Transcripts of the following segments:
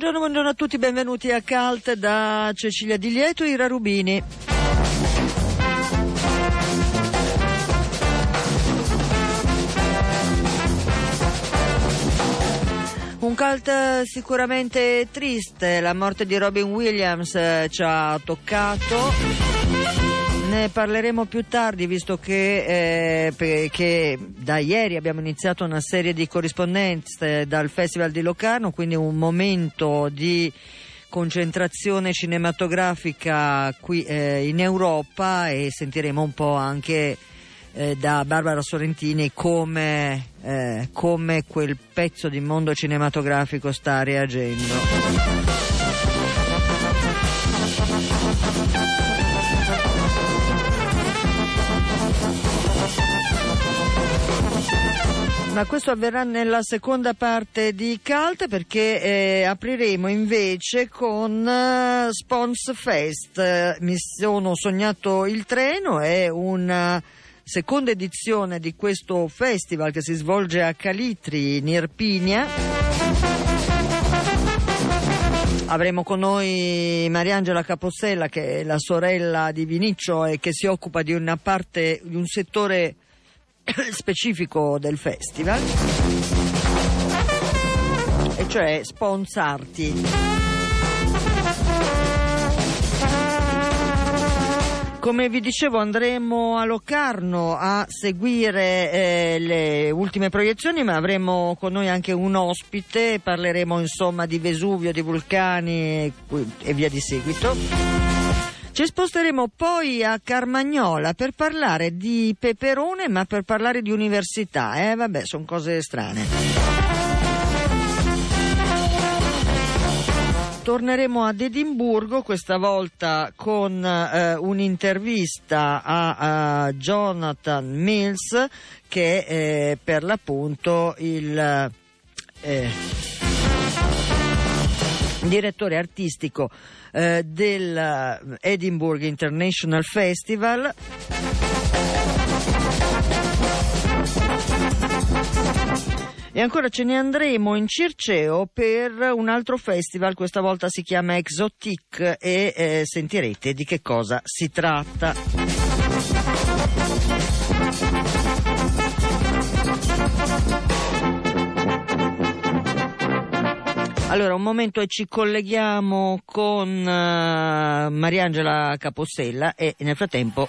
Buongiorno, buongiorno a tutti, benvenuti a Calt da Cecilia Di Lieto e Ira Rubini. Un cult sicuramente triste, la morte di Robin Williams eh, ci ha toccato. Ne parleremo più tardi, visto che, eh, che, da ieri abbiamo iniziato una serie di corrispondenze dal Festival di Locarno, quindi un momento di concentrazione cinematografica qui eh, in Europa e sentiremo un po' anche eh, da Barbara Sorrentini come, eh, come quel pezzo di mondo cinematografico sta reagendo. Ma questo avverrà nella seconda parte di Cult perché eh, apriremo invece con uh, Spons Fest. Mi sono sognato il treno, è una seconda edizione di questo festival che si svolge a Calitri in Irpinia. Avremo con noi Mariangela Capossella che è la sorella di Viniccio e che si occupa di una parte, di un settore specifico del festival, e cioè sponsarti. Come vi dicevo andremo a Locarno a seguire eh, le ultime proiezioni, ma avremo con noi anche un ospite, parleremo insomma di Vesuvio, di vulcani e, via di seguito. Ci sposteremo poi a Carmagnola per parlare di peperone, ma per parlare di università. Eh, vabbè, sono cose strane. Torneremo ad Edimburgo, questa volta con eh, un'intervista a, a, Jonathan Mills, che è eh, per l'appunto il eh, direttore artistico eh, del Edinburgh International Festival. E ancora ce ne andremo in Circeo per un altro festival, questa volta si chiama Exotic e eh, sentirete di che cosa si tratta. Allora, un momento e ci colleghiamo con uh, Mariangela Capossella e nel frattempo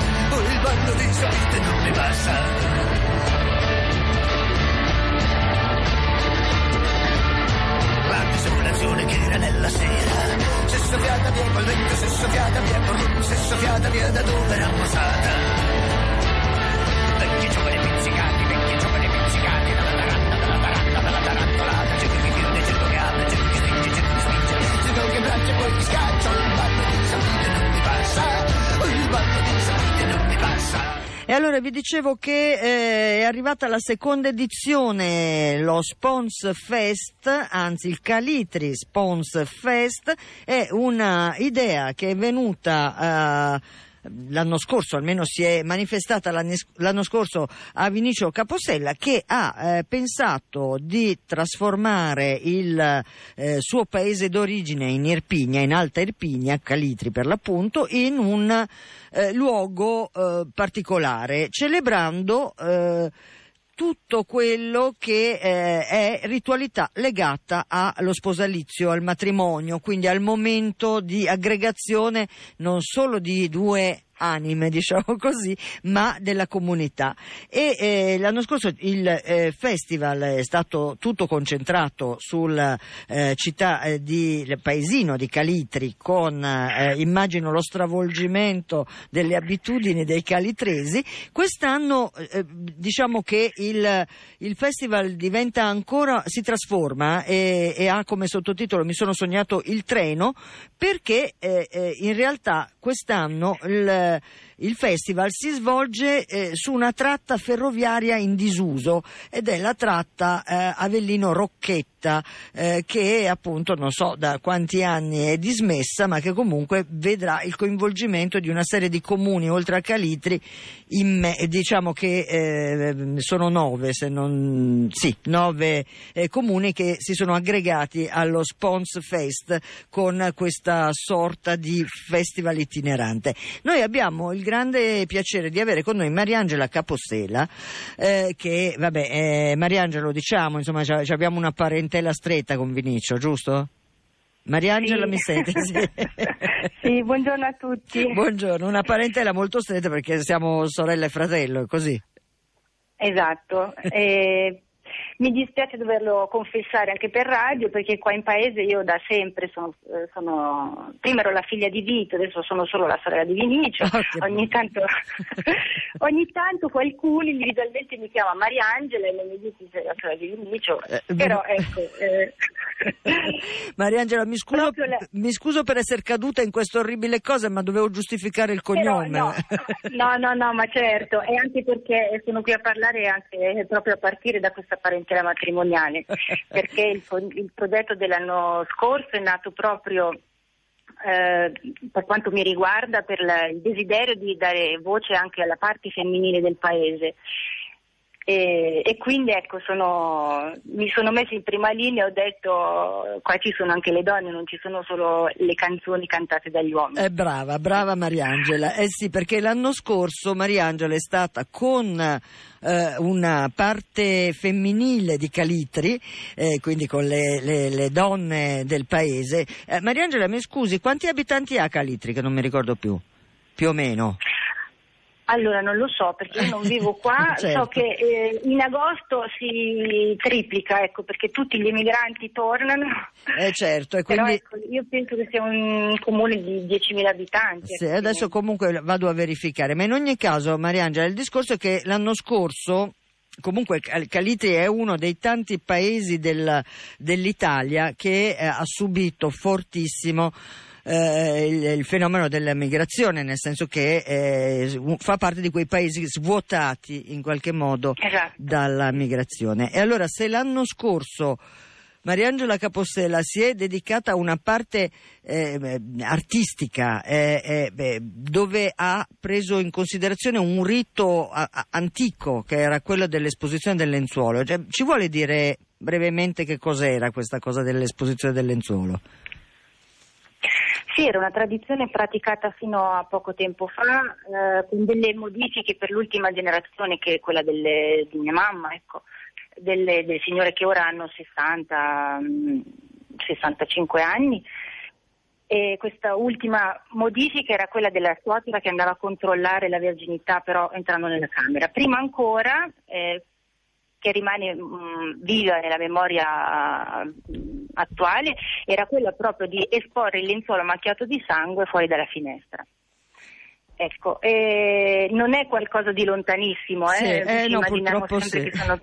il ballo di solite non mi passa. La desolazione che era nella sera, se soffiata via col vento, se soffiata via col vento, se soffiata via da dove era passata. Vecchi giovani pizzicati, vecchi giovani pizzicati, dalla taranna, dalla taranna, dalla tarantolata, c'è chi chiude, c'è chi apre, c'è chi spinge, c'è chi spinge, c'è chi braccia, poi chi scaccia, il ballo di solite non mi passa allora vi dicevo che eh, è arrivata la seconda edizione, lo Spons Fest, anzi il Calitri Spons Fest, è una idea che è venuta eh, l'anno scorso, almeno si è manifestata l'anno scorso a Vinicio Caposella, che ha eh, pensato di trasformare il eh, suo paese d'origine in Irpigna, in Alta Irpigna, Calitri per l'appunto, in un eh, luogo eh, particolare, celebrando eh, tutto quello che eh, è ritualità legata allo sposalizio, al matrimonio, quindi al momento di aggregazione non solo di due anime, diciamo così, ma della comunità. E eh, l'anno scorso il eh, festival è stato tutto concentrato sul eh, città eh, di paesino di Calitri con eh, immagino lo stravolgimento delle abitudini dei calitresi. Quest'anno eh, diciamo che il, il, festival diventa ancora si trasforma e, e, ha come sottotitolo Mi sono sognato il treno perché in realtà quest'anno il il festival si svolge eh, su una tratta ferroviaria in disuso ed è la tratta eh, Avellino-Rocchetta eh, che appunto non so da quanti anni è dismessa ma che comunque vedrà il coinvolgimento di una serie di comuni oltre a Calitri me, diciamo che eh, sono nove, se non, sì, nove eh, comuni che si sono aggregati allo Spons Fest con questa sorta di festival itinerante. Noi abbiamo il grande piacere di avere con noi Mariangela Capostela, eh, che vabbè, eh, Mariangelo diciamo, insomma, abbiamo una parentela stretta con Vinicio, giusto? Mariangela sì. mi sente? Sì. sì. buongiorno a tutti. Buongiorno, una parentela molto stretta perché siamo sorella e fratello, così. Esatto. Eh, mi dispiace doverlo confessare anche per radio perché qua in paese io da sempre sono, eh, sono prima ero la figlia di Vito, adesso sono solo la sorella di Vinicio. Oh, ogni, tanto, ogni tanto qualcuno individualmente mi chiama Mariangela e non mi dice sei la sorella di Vinicio, eh, però ecco... Eh. Mariangela, mi scuso, la... mi scuso, per essere caduta in queste orribili cose, ma dovevo giustificare il cognome. No, no, no, no, ma certo, e anche perché sono qui a parlare anche proprio a partire da questa parentela matrimoniale, perché il, il progetto dell'anno scorso è nato proprio eh, per quanto mi riguarda, per la, il desiderio di dare voce anche alla parte femminile del paese. E, e, quindi ecco, sono, mi sono messa in prima linea e ho detto qua ci sono anche le donne, non ci sono solo le canzoni cantate dagli uomini. Eh, brava, brava Mariangela. Eh sì, perché l'anno scorso Mariangela è stata con eh, una parte femminile di Calitri, eh, quindi con le, le, le, donne del paese. Eh, Mariangela, mi scusi, quanti abitanti ha Calitri che non mi ricordo più? Più o meno. Allora non lo so perché io non vivo qua, certo. so che eh, in agosto si triplica, ecco, perché tutti gli emigranti tornano. Eh certo, e quindi... Però, ecco, io penso che sia un comune di 10.000 abitanti. Sì, adesso comunque vado a verificare, ma in ogni caso Mariangela, il discorso è che l'anno scorso comunque Calitri è uno dei tanti paesi del, dell'Italia che eh, ha subito fortissimo eh, il, il, fenomeno della migrazione, nel senso che eh, fa parte di quei paesi svuotati in qualche modo esatto. dalla migrazione. E allora se l'anno scorso Mariangela Capostella si è dedicata a una parte eh, artistica eh, eh, dove ha preso in considerazione un rito a, a, antico che era quello dell'esposizione del lenzuolo. Cioè, ci vuole dire brevemente che cos'era questa cosa dell'esposizione del lenzuolo? Sì, era una tradizione praticata fino a poco tempo fa, eh, con delle modifiche per l'ultima generazione che è quella delle, di mia mamma, ecco, delle, delle, signore che ora hanno 60, 65 mm, anni. E questa ultima modifica era quella della suocera che andava a controllare la verginità però entrando nella camera. Prima ancora, eh, che rimane mh, mm, viva nella memoria mh, attuale era quella proprio di esporre il lenzuolo macchiato di sangue fuori dalla finestra. Ecco, eh, non è qualcosa di lontanissimo, eh? Sì, eh, no, purtroppo sì. che sono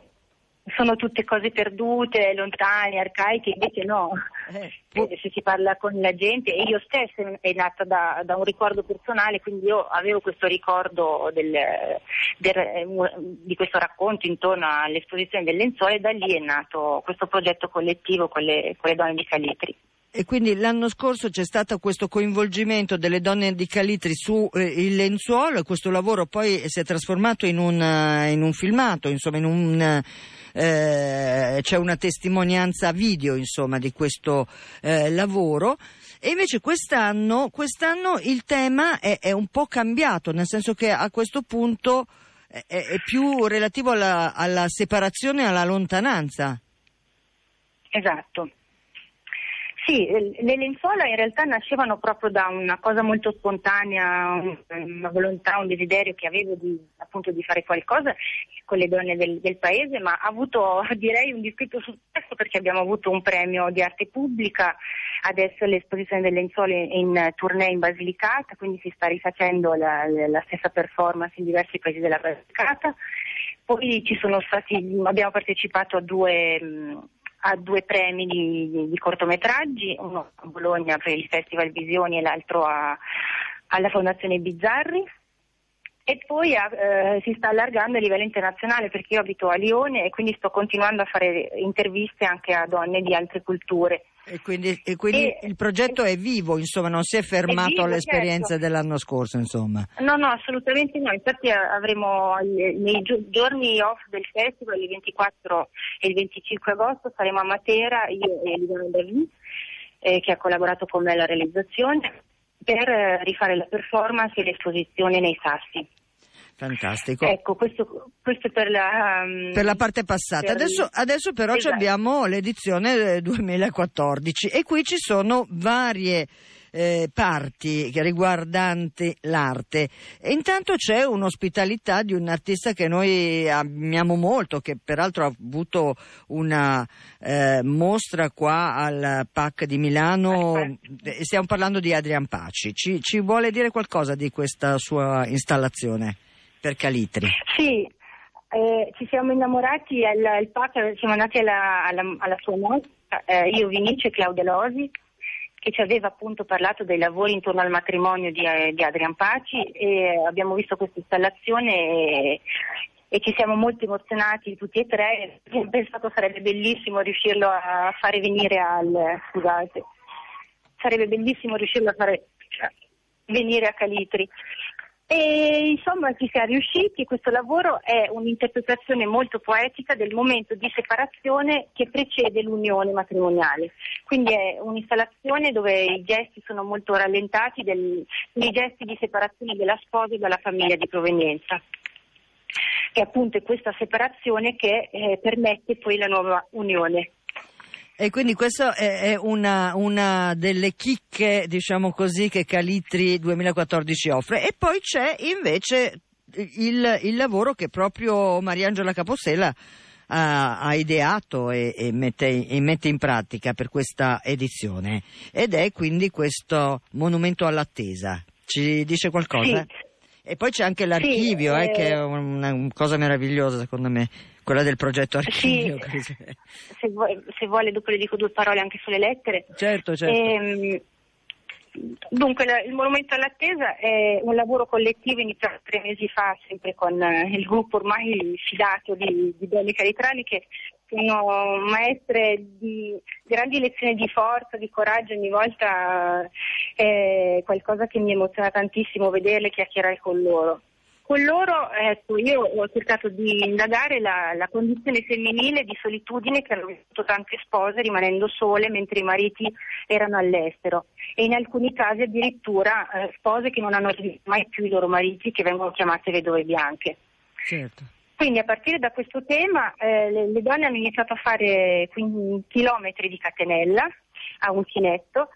sono tutte cose perdute, lontane, arcaiche, invece no. Eh. Se si parla con la gente, e io stessa è nata da, da un ricordo personale, quindi io avevo questo ricordo del, del, di questo racconto intorno all'esposizione del lenzuolo e da lì è nato questo progetto collettivo con le, con le donne di Calitri. e quindi l'anno scorso c'è stato questo coinvolgimento delle donne di Calitri su eh, il lenzuolo e questo lavoro poi si è trasformato in un, eh, in un filmato, insomma in un... Eh, c'è una testimonianza video insomma di questo eh, lavoro e invece quest'anno, quest'anno il tema è, è, un po' cambiato nel senso che a questo punto è, è più relativo alla, alla separazione e alla lontananza Esatto. Sì, le lenzuola in realtà nascevano proprio da una cosa molto spontanea, una volontà, un desiderio che avevo di, appunto, di fare qualcosa con le donne del, del, paese, ma ha avuto direi un discreto successo perché abbiamo avuto un premio di arte pubblica, adesso l'esposizione delle lenzuola in tournée in Basilicata, quindi si sta rifacendo la, la stessa performance in diversi paesi della Basilicata. Poi stati, abbiamo partecipato a due ha due premi di, di, cortometraggi, uno a Bologna per il Festival Visioni e l'altro a, alla Fondazione Bizzarri. E poi eh, si sta allargando a livello internazionale perché io abito a Lione e quindi sto continuando a fare interviste anche a donne di altre culture. E quindi, e quindi e, il progetto è vivo, insomma, non si è fermato vivo, all'esperienza certo. dell'anno scorso, insomma. No, no, assolutamente no. Infatti avremo nei giorni off del festival, il 24 e il 25 agosto, saremo a Matera, io e Livano Davì, eh, che ha collaborato con me alla realizzazione, per eh, rifare la performance e l'esposizione nei Sassi. Fantastico. Ecco, questo, questo per, la, um, per la parte passata. Adesso, adesso, però esatto. abbiamo l'edizione 2014 e qui ci sono varie eh, parti riguardanti l'arte. E intanto c'è un'ospitalità di un artista che noi amiamo molto, che peraltro ha avuto una eh, mostra qua al PAC di Milano. Stiamo parlando di Adrian Paci. Ci, ci vuole dire qualcosa di questa sua installazione? Per Calitri. Sì, eh, ci siamo innamorati al, al Papa, siamo andati alla, alla, alla sua mostra, eh, io, Vinicio e Claudia Losi, che ci aveva appunto parlato dei lavori intorno al matrimonio di, eh, di Adrian Paci e abbiamo visto questa installazione e, e, ci siamo molto emozionati tutti e tre. Ho pensato sarebbe bellissimo riuscirlo a fare venire al scusate, sarebbe bellissimo riuscirlo a fare venire a Calitri. E insomma ci siamo riusciti, questo lavoro è un'interpretazione molto poetica del momento di separazione che precede l'unione matrimoniale. Quindi è un'installazione dove i gesti sono molto rallentati, del, i gesti di separazione della sposa dalla famiglia di provenienza. E appunto è questa separazione che eh, permette poi la nuova unione. E quindi questa è una, una, delle chicche, diciamo così, che Calitri 2014 offre. E poi c'è invece il, il lavoro che proprio Mariangela Capossela ha, ha ideato e, e, mette, e, mette, in pratica per questa edizione. Ed è quindi questo monumento all'attesa. Ci dice qualcosa? Sì. E poi c'è anche l'archivio, sì, eh, eh... che è una, una cosa meravigliosa secondo me quella del progetto archivio. Sì, se, vuole, se, vuole, dopo le dico due parole anche sulle lettere. Certo, certo. Ehm, dunque, la, il Monumento all'Attesa è un lavoro collettivo iniziato tre mesi fa, sempre con eh, il gruppo ormai fidato di, di donne caritrali che sono maestre di grandi lezioni di forza, di coraggio, ogni volta è qualcosa che mi emoziona tantissimo vederle chiacchierare con loro. Con loro ecco, io ho cercato di indagare la, la, condizione femminile di solitudine che hanno vissuto tante spose rimanendo sole mentre i mariti erano all'estero e in alcuni casi addirittura eh, spose che non hanno rivisto mai più i loro mariti che vengono chiamate vedove bianche. Certo. Quindi a partire da questo tema eh, le, le, donne hanno iniziato a fare quindi, chilometri di catenella a uncinetto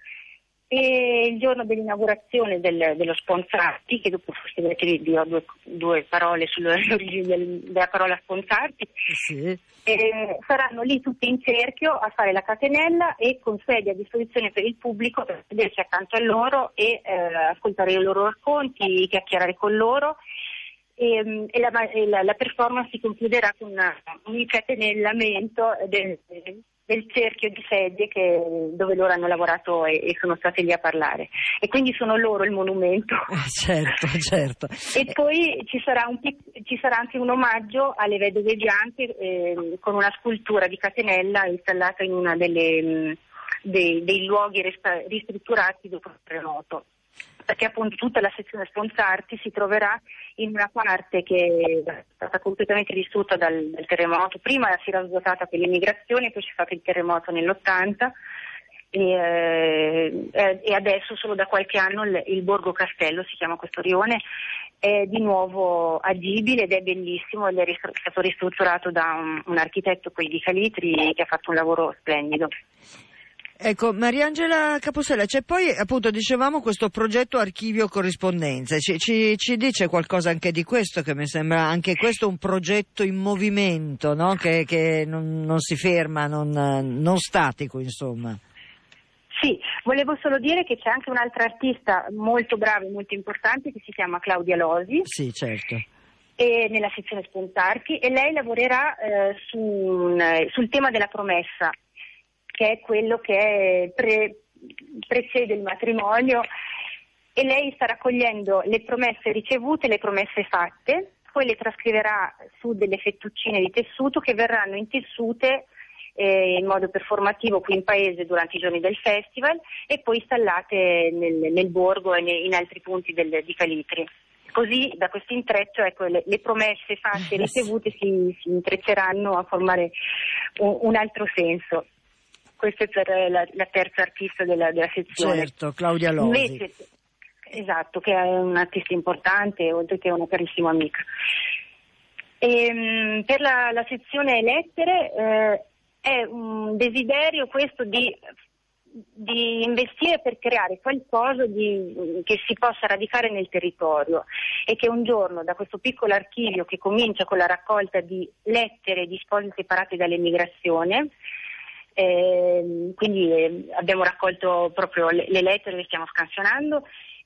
e il giorno dell'inaugurazione del, dello Sponsarti, che dopo forse vi dirò due, due parole sull'origine del, della parola Sponsarti, sì. eh, saranno lì tutti in cerchio a fare la catenella e con sedie a disposizione per il pubblico per sedersi accanto a loro e eh, ascoltare i loro racconti, chiacchierare con loro. E, e, la, e la, la, performance si concluderà con una, un incatenellamento del, del cerchio di sedie che, dove loro hanno lavorato e, e, sono state lì a parlare. E quindi sono loro il monumento. certo, certo. E poi ci sarà, un, ci sarà, anche un omaggio alle vedove bianche eh, con una scultura di catenella installata in una delle, dei, dei luoghi ristrutturati dopo il terremoto perché appunto tutta la sezione Sponzarti si troverà in una parte che è stata completamente distrutta dal, dal terremoto. Prima si era svuotata per l'immigrazione, poi c'è stato il terremoto nell'80 e, eh, e adesso solo da qualche anno il, il, Borgo Castello, si chiama questo rione, è di nuovo agibile ed è bellissimo ed è stato ristrutturato da un, un architetto qui di Calitri che ha fatto un lavoro splendido. Ecco, Mariangela Capusella, c'è poi appunto dicevamo questo progetto archivio corrispondenze, ci, ci, ci, dice qualcosa anche di questo che mi sembra anche questo un progetto in movimento, no? che, che non, non, si ferma, non, non statico insomma. Sì, volevo solo dire che c'è anche un'altra artista molto brava e molto importante che si chiama Claudia Losi. Sì, certo. E nella sezione Spontarchi e lei lavorerà eh, su, sul tema della promessa che è quello che pre, precede il matrimonio e lei sta raccogliendo le promesse ricevute, le promesse fatte, poi le trascriverà su delle fettuccine di tessuto che verranno intessute eh, in modo performativo qui in paese durante i giorni del festival e poi installate nel, nel borgo e in altri punti del, di Calitri. Così da questo intreccio ecco, le, le, promesse fatte e ricevute si, si intrecceranno a formare un, un altro senso questa è per la, la terza artista della, della, sezione. Certo, Claudia Losi. Invece, esatto, che è un'artista importante, oltre che una carissima amica. E, ehm, per la, la, sezione lettere eh, è un desiderio questo di, di investire per creare qualcosa di, che si possa radicare nel territorio e che un giorno da questo piccolo archivio che comincia con la raccolta di lettere di sposi separati dall'emigrazione eh, quindi eh, abbiamo raccolto proprio le, le, lettere che stiamo scansionando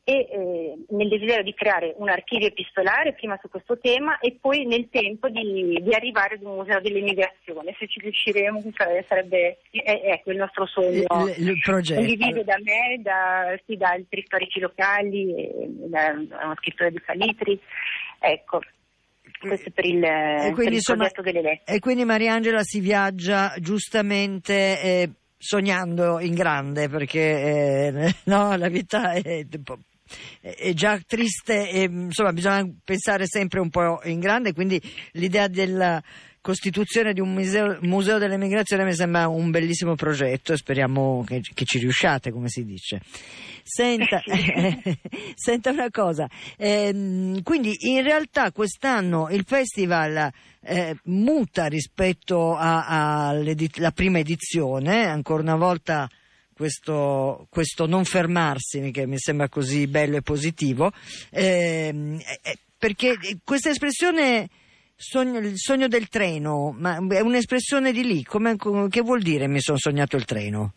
e eh, nel desiderio di creare un archivio epistolare prima su questo tema e poi nel tempo di, di arrivare ad un museo dell'immigrazione. Se ci riusciremo sarebbe eh, ecco il nostro sogno il, il progetto. condiviso da me, da, sì, da altri storici locali, da, da uno scrittore di Salitri. Ecco questo per il, e quindi, per il insomma. E quindi Mariangela si viaggia giustamente eh, sognando in grande perché eh, no, la vita è, è già triste e insomma bisogna pensare sempre un po' in grande quindi l'idea della costituzione di un museo, museo dell'emigrazione mi sembra un bellissimo progetto e speriamo che, che ci riusciate come si dice. Senta, senta una cosa, eh, quindi in realtà quest'anno il festival eh, muta rispetto alla prima edizione, ancora una volta questo, questo, non fermarsi che mi sembra così bello e positivo, ehm, eh, perché questa espressione... Sogno, il sogno del treno, ma è un'espressione di lì, Come, che vuol dire mi sono sognato il treno?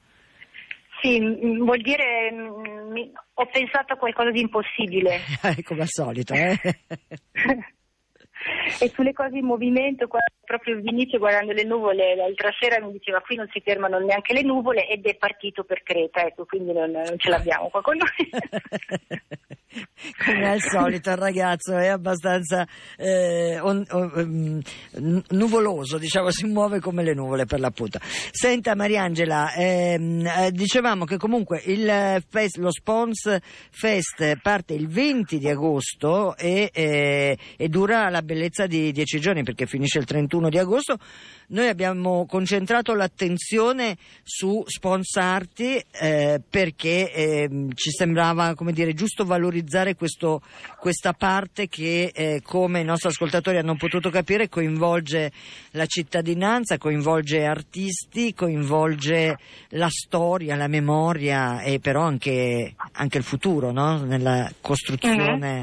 Sì, vuol dire mi, ho pensato a qualcosa di impossibile. Come al solito, eh? e sulle cose in movimento, proprio Vinizio guardando le nuvole l'altra sera mi diceva qui non si fermano neanche le nuvole ed è partito per Creta, ecco, quindi non, non ce l'abbiamo qua con noi. Come al solito il ragazzo è abbastanza eh, on, on, um, nuvoloso, diciamo, si muove come le nuvole per l'appunto. Senta Mariangela, ehm, eh, dicevamo che comunque il fest, lo Spons Fest parte il 20 di agosto e, eh, e dura la bellezza di dieci giorni perché finisce il 31 di agosto. Noi abbiamo concentrato l'attenzione su Sponsarti eh, perché eh, ci sembrava come dire, giusto valorizzare questo, questa parte che, eh, come i nostri ascoltatori hanno potuto capire, coinvolge la cittadinanza, coinvolge artisti, coinvolge la storia, la memoria e però anche, anche il futuro no? nella costruzione. Mm-hmm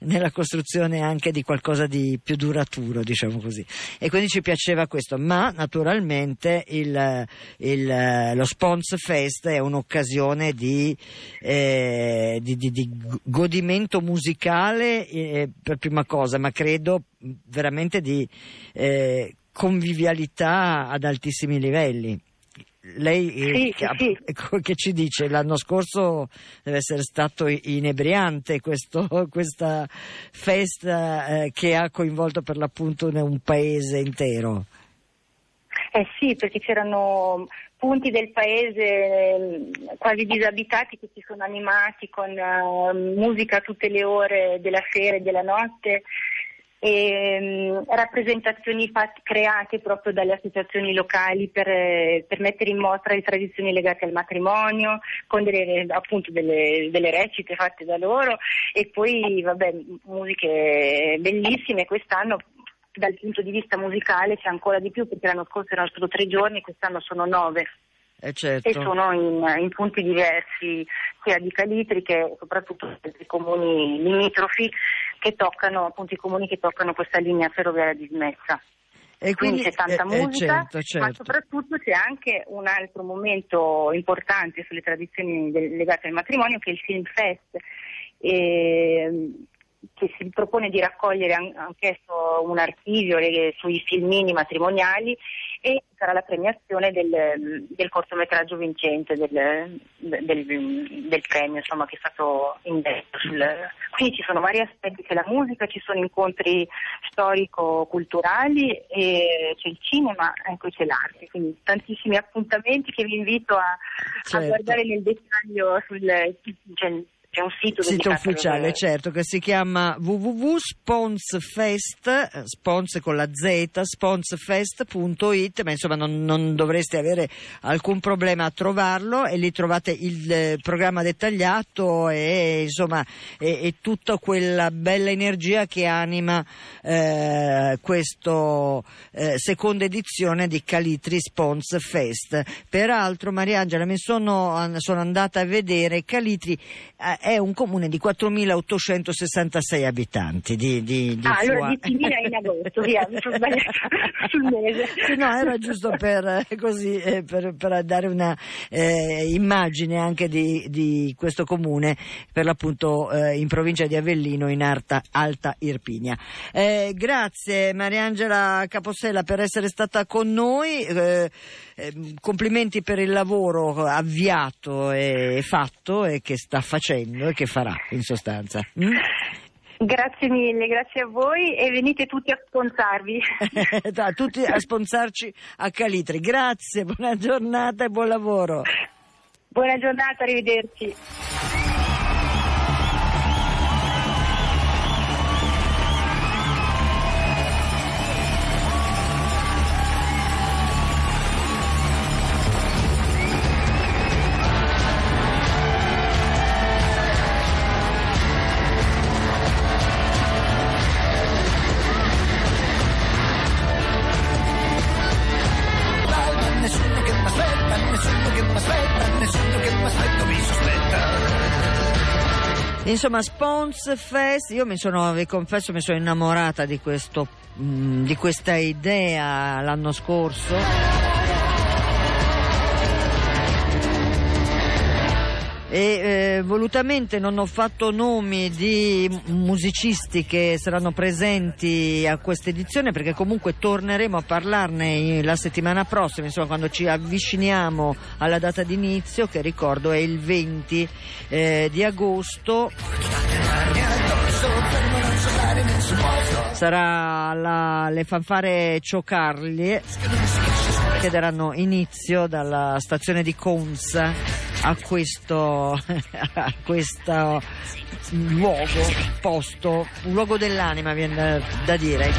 nella costruzione anche di qualcosa di più duraturo, diciamo così. E quindi ci piaceva questo, ma naturalmente il, il, lo Spons Fest è un'occasione di, eh, di, di, di godimento musicale eh, per prima cosa, ma credo veramente di eh, convivialità ad altissimi livelli lei sì, che, sì, sì. che, ci dice l'anno scorso deve essere stato inebriante questo, questa festa eh, che ha coinvolto per l'appunto un paese intero eh sì perché c'erano punti del paese eh, quasi disabitati che si sono animati con uh, musica tutte le ore della sera e della notte e um, rappresentazioni fat- create proprio dalle associazioni locali per, eh, per, mettere in mostra le tradizioni legate al matrimonio, con delle, appunto delle, delle, recite fatte da loro e poi vabbè, musiche bellissime. Quest'anno dal punto di vista musicale c'è ancora di più perché l'anno scorso erano solo tre giorni, quest'anno sono nove. Eh certo. E sono in, in, punti diversi, sia di Calitri che soprattutto i comuni limitrofi che toccano, appunto i comuni che toccano questa linea ferroviaria dismessa. E quindi, quindi c'è tanta eh, musica, certo, certo. ma soprattutto c'è anche un altro momento importante sulle tradizioni del, legate al matrimonio che è il Film Fest. E, che si propone di raccogliere anch'esso un archivio sui filmini matrimoniali e sarà la premiazione del, del cortometraggio vincente del, del, del premio insomma, che è stato indetto. Sul... Quindi ci sono vari aspetti, c'è la musica, ci sono incontri storico-culturali, c'è il cinema e poi c'è l'arte, quindi tantissimi appuntamenti che vi invito a, certo. a guardare nel dettaglio sul, cioè, c'è un sito, sito ufficiale, certo, che si chiama www.sponsfest, spons con la z, sponsfest.it, ma insomma non, non, dovreste avere alcun problema a trovarlo e lì trovate il eh, programma dettagliato e insomma e, e, tutta quella bella energia che anima eh, questa eh, seconda edizione di Calitri Spons Fest. Peraltro Mariangela mi sono, sono andata a vedere Calitri eh, è un comune di 4.866 abitanti. Di, di, di ah, allora 10.000 in agosto, via, mi sono sbagliata sul mese. No, era giusto per, eh, così, eh, per, per dare una eh, immagine anche di, di, questo comune, per l'appunto eh, in provincia di Avellino, in Arta, Alta Irpinia. Eh, grazie Mariangela Capossella per essere stata con noi, complimenti per il lavoro avviato e fatto e che sta facendo facendo e che farà in sostanza. Mm? Grazie mille, grazie a voi e venite tutti a sponsarvi. tutti a sponsarci a Calitri. Grazie, buona giornata e buon lavoro. Buona giornata, arrivederci. Insomma, Spons Fest, io mi sono, vi confesso, mi sono innamorata di, questo, mm, di questa idea l'anno scorso. E eh, volutamente non ho fatto nomi di musicisti che saranno presenti a questa edizione perché comunque torneremo a parlarne la settimana prossima, insomma quando ci avviciniamo alla data d'inizio che ricordo è il 20 eh, di agosto. Sarà la, le fanfare Ciocarlie che daranno inizio dalla stazione di Consa a questo, a questo luogo, posto, un luogo dell'anima viene da, dire.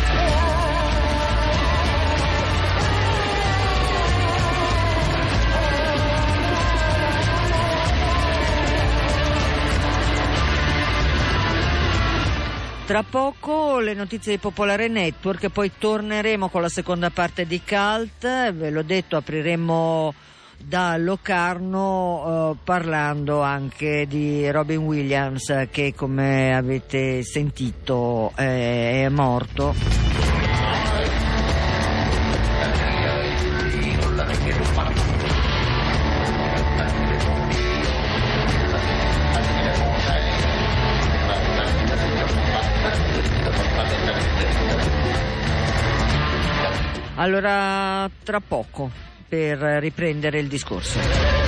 Tra poco le notizie di Popolare Network, poi torneremo con la seconda parte di Cult, ve l'ho detto, apriremo da Locarno eh, parlando anche di Robin Williams che come avete sentito eh, è morto. Allora, tra poco per riprendere il discorso.